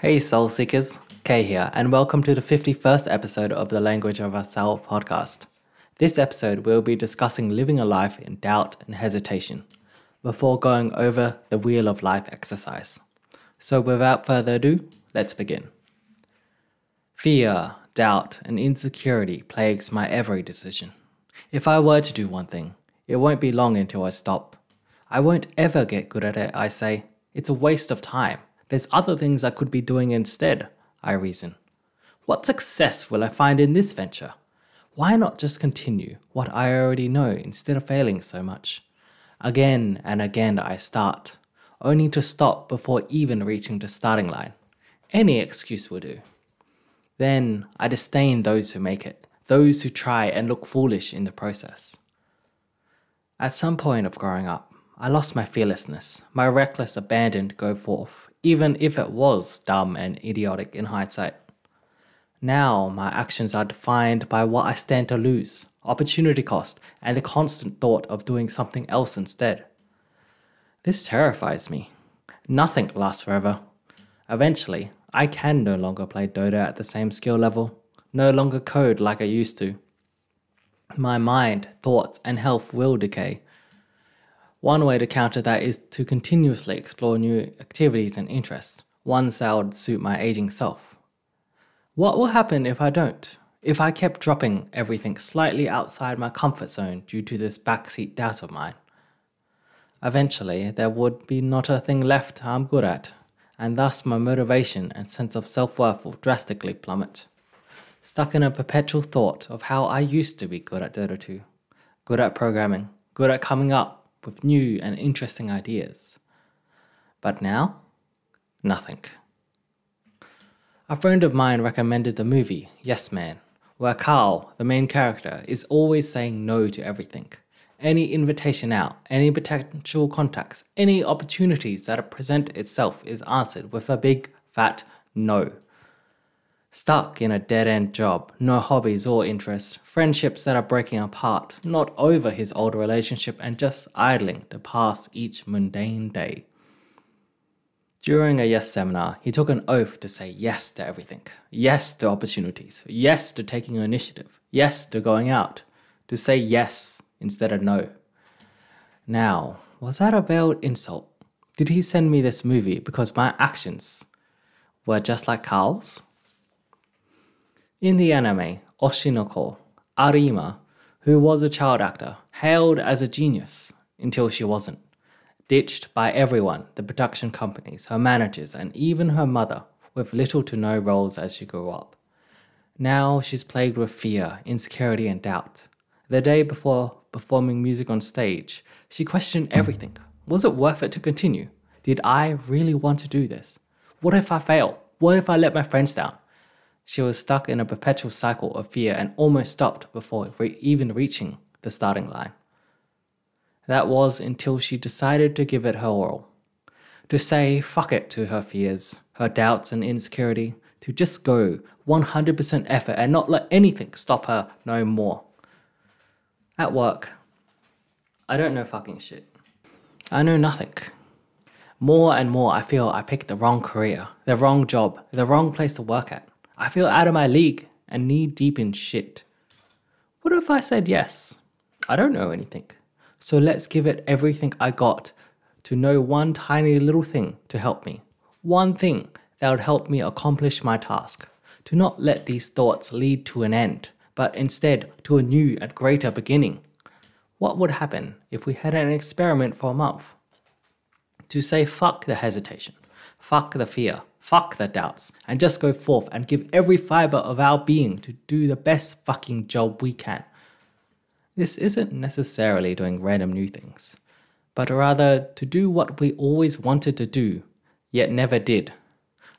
Hey, Soul Seekers, Kay here, and welcome to the 51st episode of the Language of My Soul podcast. This episode, we'll be discussing living a life in doubt and hesitation before going over the Wheel of Life exercise. So, without further ado, let's begin. Fear, doubt, and insecurity plagues my every decision. If I were to do one thing, it won't be long until I stop. I won't ever get good at it, I say. It's a waste of time. There's other things I could be doing instead, I reason. What success will I find in this venture? Why not just continue what I already know instead of failing so much? Again and again I start, only to stop before even reaching the starting line. Any excuse will do. Then I disdain those who make it, those who try and look foolish in the process. At some point of growing up, I lost my fearlessness, my reckless abandon to go forth, even if it was dumb and idiotic in hindsight. Now my actions are defined by what I stand to lose, opportunity cost, and the constant thought of doing something else instead. This terrifies me. Nothing lasts forever. Eventually, I can no longer play Dota at the same skill level, no longer code like I used to. My mind, thoughts, and health will decay. One way to counter that is to continuously explore new activities and interests, ones that would suit my aging self. What will happen if I don't? If I kept dropping everything slightly outside my comfort zone due to this backseat doubt of mine? Eventually, there would be not a thing left I'm good at, and thus my motivation and sense of self worth will drastically plummet. Stuck in a perpetual thought of how I used to be good at Dota 2, good at programming, good at coming up with new and interesting ideas. But now, nothing. A friend of mine recommended the movie Yes Man, where Carl, the main character, is always saying no to everything. Any invitation out, any potential contacts, any opportunities that present itself is answered with a big fat no. Stuck in a dead end job, no hobbies or interests, friendships that are breaking apart, not over his old relationship, and just idling to pass each mundane day. During a yes seminar, he took an oath to say yes to everything. Yes to opportunities. Yes to taking initiative. Yes to going out. To say yes instead of no. Now, was that a veiled insult? Did he send me this movie because my actions were just like Carl's? In the anime, Oshi no Ko, Arima, who was a child actor, hailed as a genius until she wasn't ditched by everyone the production companies, her managers, and even her mother, with little to no roles as she grew up. Now she's plagued with fear, insecurity, and doubt. The day before performing music on stage, she questioned everything. Was it worth it to continue? Did I really want to do this? What if I fail? What if I let my friends down? She was stuck in a perpetual cycle of fear and almost stopped before re- even reaching the starting line. That was until she decided to give it her all. To say fuck it to her fears, her doubts and insecurity, to just go 100% effort and not let anything stop her no more. At work, I don't know fucking shit. I know nothing. More and more, I feel I picked the wrong career, the wrong job, the wrong place to work at. I feel out of my league and knee deep in shit. What if I said yes? I don't know anything. So let's give it everything I got to know one tiny little thing to help me. One thing that would help me accomplish my task. To not let these thoughts lead to an end, but instead to a new and greater beginning. What would happen if we had an experiment for a month? To say fuck the hesitation, fuck the fear, fuck the doubts, and just go forth and give every fiber of our being to do the best fucking job we can this isn't necessarily doing random new things, but rather to do what we always wanted to do, yet never did.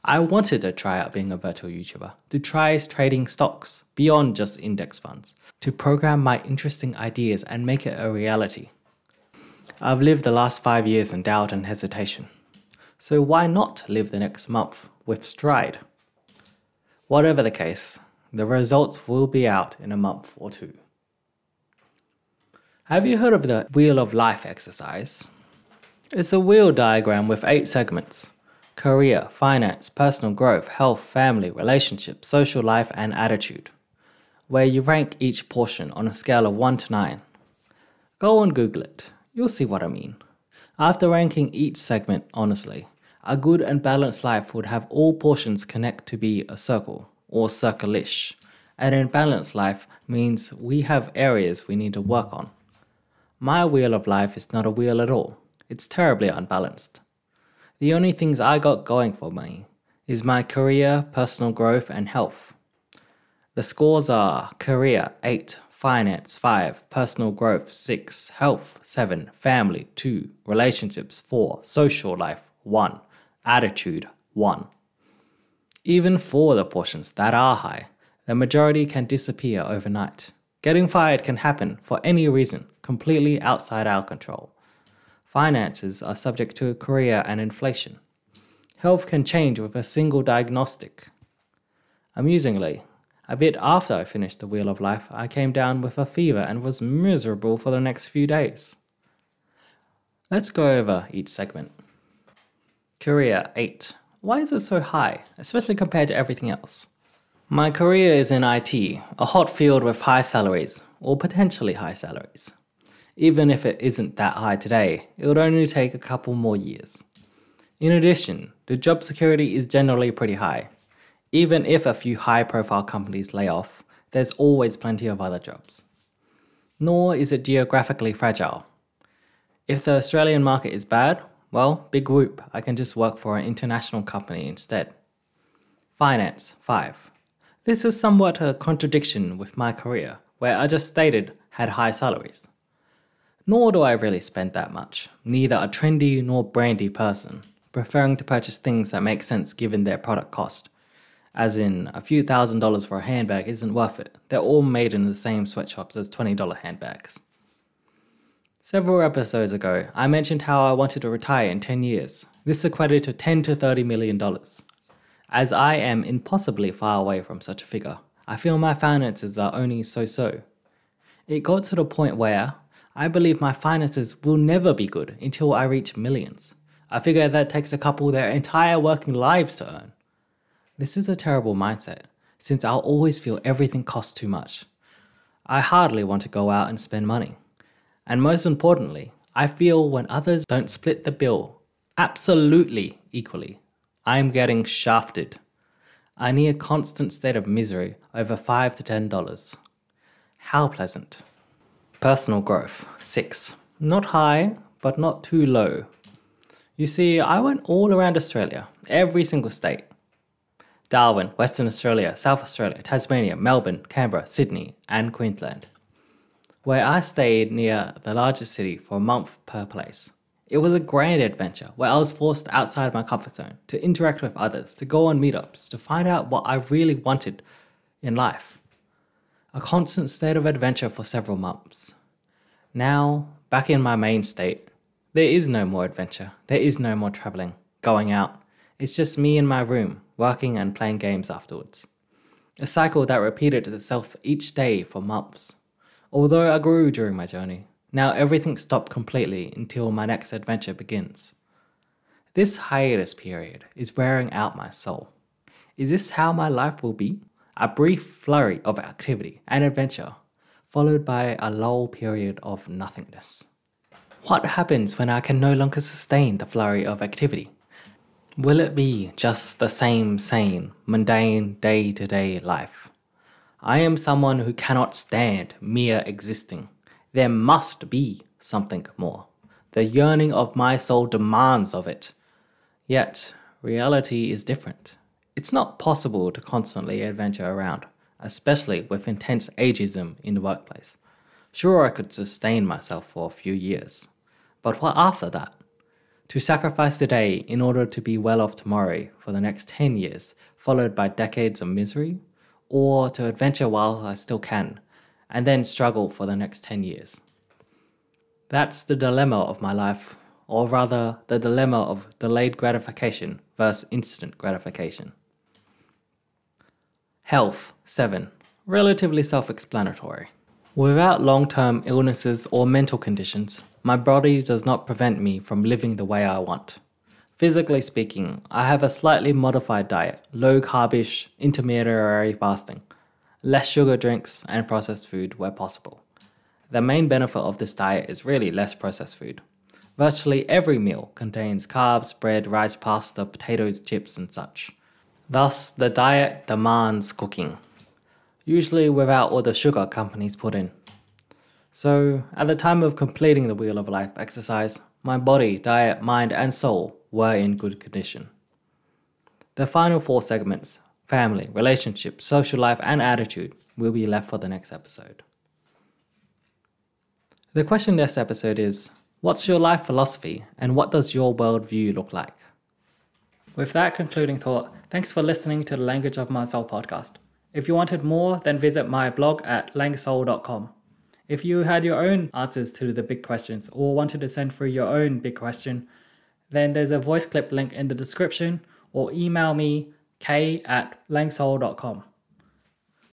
I wanted to try out being a virtual YouTuber, to try trading stocks beyond just index funds, to program my interesting ideas and make it a reality. I've lived the last five years in doubt and hesitation, so why not live the next month with stride? Whatever the case, the results will be out in a month or two. Have you heard of the Wheel of Life exercise? It's a wheel diagram with eight segments. career, finance, personal growth, health, family, relationship, social life, and attitude, where you rank each portion on a scale of 1 to 9. Go and Google it, you'll see what I mean. After ranking each segment honestly, a good and balanced life would have all portions connect to be a circle, or circle-ish. An imbalanced life means we have areas we need to work on. My wheel of life is not a wheel at all. It's terribly unbalanced. The only things I got going for me is my career, personal growth, and health. The scores are career 8, finance 5, personal growth 6, health 7, family 2, relationships 4, social life 1, attitude 1. Even for the portions that are high, the majority can disappear overnight. Getting fired can happen for any reason, completely outside our control. Finances are subject to career and inflation. Health can change with a single diagnostic. Amusingly, a bit after I finished the Wheel of Life, I came down with a fever and was miserable for the next few days. Let's go over each segment. Career 8. Why is it so high, especially compared to everything else? My career is in IT, a hot field with high salaries, or potentially high salaries. Even if it isn't that high today, it would only take a couple more years. In addition, the job security is generally pretty high. Even if a few high profile companies lay off, there's always plenty of other jobs. Nor is it geographically fragile. If the Australian market is bad, well, big whoop, I can just work for an international company instead. Finance 5. This is somewhat a contradiction with my career, where I just stated had high salaries. Nor do I really spend that much, neither a trendy nor brandy person, preferring to purchase things that make sense given their product cost. As in, a few thousand dollars for a handbag isn't worth it, they're all made in the same sweatshops as $20 handbags. Several episodes ago, I mentioned how I wanted to retire in 10 years. This equated to 10 to 30 million dollars. As I am impossibly far away from such a figure, I feel my finances are only so so. It got to the point where I believe my finances will never be good until I reach millions. I figure that takes a couple their entire working lives to earn. This is a terrible mindset, since I'll always feel everything costs too much. I hardly want to go out and spend money. And most importantly, I feel when others don't split the bill absolutely equally, I'm getting shafted. I need a constant state of misery over 5 to $10. How pleasant. Personal growth 6. Not high, but not too low. You see, I went all around Australia, every single state. Darwin, Western Australia, South Australia, Tasmania, Melbourne, Canberra, Sydney, and Queensland, where I stayed near the largest city for a month per place. It was a grand adventure where I was forced outside my comfort zone to interact with others, to go on meetups, to find out what I really wanted in life a constant state of adventure for several months. Now, back in my main state, there is no more adventure, there is no more travelling, going out. It's just me in my room, working and playing games afterwards. A cycle that repeated itself each day for months. Although I grew during my journey, now everything stopped completely until my next adventure begins. This hiatus period is wearing out my soul. Is this how my life will be? a brief flurry of activity and adventure, followed by a lull period of nothingness. What happens when I can no longer sustain the flurry of activity? Will it be just the same sane, mundane, day to day life? I am someone who cannot stand mere existing. There must be something more. The yearning of my soul demands of it. Yet, reality is different. It's not possible to constantly adventure around, especially with intense ageism in the workplace. Sure, I could sustain myself for a few years, but what after that? To sacrifice today in order to be well off tomorrow for the next 10 years, followed by decades of misery? Or to adventure while I still can, and then struggle for the next 10 years? That's the dilemma of my life, or rather, the dilemma of delayed gratification versus instant gratification. Health 7. Relatively self explanatory. Without long term illnesses or mental conditions, my body does not prevent me from living the way I want. Physically speaking, I have a slightly modified diet, low carbish, intermediary fasting, less sugar drinks, and processed food where possible. The main benefit of this diet is really less processed food. Virtually every meal contains carbs, bread, rice, pasta, potatoes, chips, and such. Thus, the diet demands cooking, usually without all the sugar companies put in. So, at the time of completing the Wheel of Life exercise, my body, diet, mind, and soul were in good condition. The final four segments family, relationship, social life, and attitude will be left for the next episode. The question this episode is What's your life philosophy, and what does your worldview look like? With that concluding thought, thanks for listening to the Language of My Soul podcast. If you wanted more, then visit my blog at langsoul.com. If you had your own answers to the big questions or wanted to send through your own big question, then there's a voice clip link in the description or email me k at langsoul.com.